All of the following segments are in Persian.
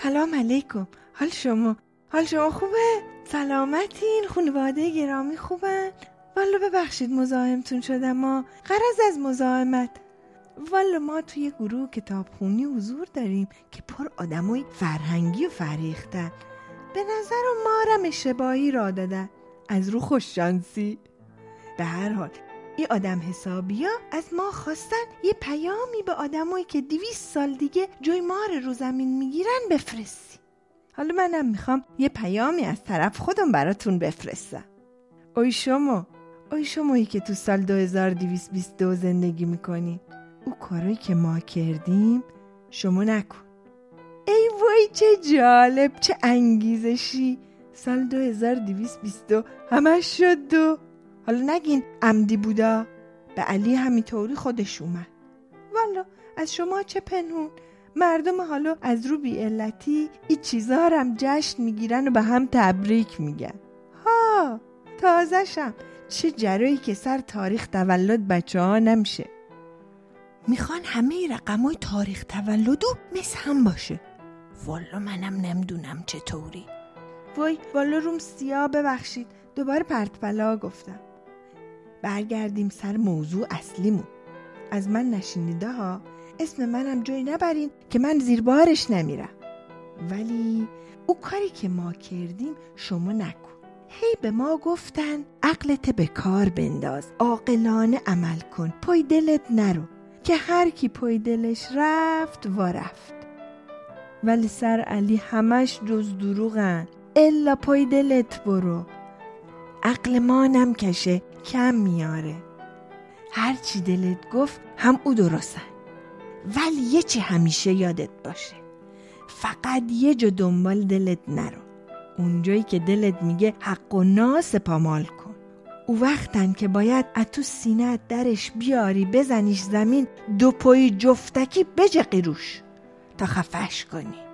سلام علیکم. حال شما؟ حال شما خوبه؟ سلامتین. خانواده گرامی خوبن؟ والا ببخشید مزاحمتون شدم ما قرض از مزاحمت. والا ما توی گروه کتابخونی حضور داریم که پر آدمای فرهنگی و فریختن. به نظر مارم اشتباهی را دادن. از رو خوششانسی. به هر حال این آدم حسابی ها از ما خواستن یه پیامی به آدمایی که دویست سال دیگه جوی مار رو زمین می‌گیرن بفرستی. حالا منم می‌خوام یه پیامی از طرف خودم براتون بفرستم. اوی شما اوی شمایی که تو سال 2222 زندگی می‌کنی. او کارایی که ما کردیم شما نکن. ای وای چه جالب چه انگیزشی. سال 2222 همش شد دو. حالا نگین عمدی بودا؟ به علی همینطوری خودش اومد. والا از شما چه پنهون؟ مردم حالا از رو بی علتی این چیزا هم جشن می‌گیرن و به هم تبریک میگن. ها تازشم چه جرایی که سر تاریخ تولد بچه ها نمیشه. می‌خوان همه رقمای تاریخ تولدو مثل هم باشه. والا منم نمی‌دونم چطوری. وای والا روم سیاه ببخشید. دوباره پرت بلا گفتم. برگردیم سر موضوع اصلیمون. از من نشینیده ها اسم منم جای نبرین که من زیر بارش نمیرم. ولی او کاری که ما کردیم شما نکن. هی به ما گفتن عقلت به کار بنداز عاقلانه عمل کن پای دلت نرو. که هر کی پای دلش رفت و رفت. ولی سر علی همش جز دروغن. الا پای دلت برو. عقل ما نم کشه کم میاره. هر چی دلت گفت هم او درستن. ولی یه چی همیشه یادت باشه. فقط یه جا دنبال دلت نرو. اونجایی که دلت میگه حق و ناس پامال کن. او وقتن که باید اتو سینت درش بیاری بزنیش زمین دو پای جفتکی بجقی روش. تا خفش کنی.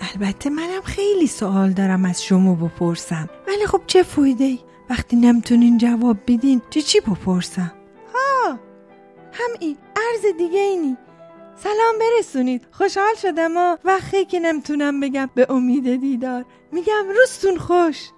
البته منم خیلی سوال دارم از شما بپرسم. ولی خب چه فایده ای؟ وقتی نمتونین جواب بدین چه چی بپرسم؟ ها هم ای عرض دیگه اینی سلام برسونید. خوشحال شدم ها وقتی که نمتونم بگم به امید دیدار. میگم روستون خوش.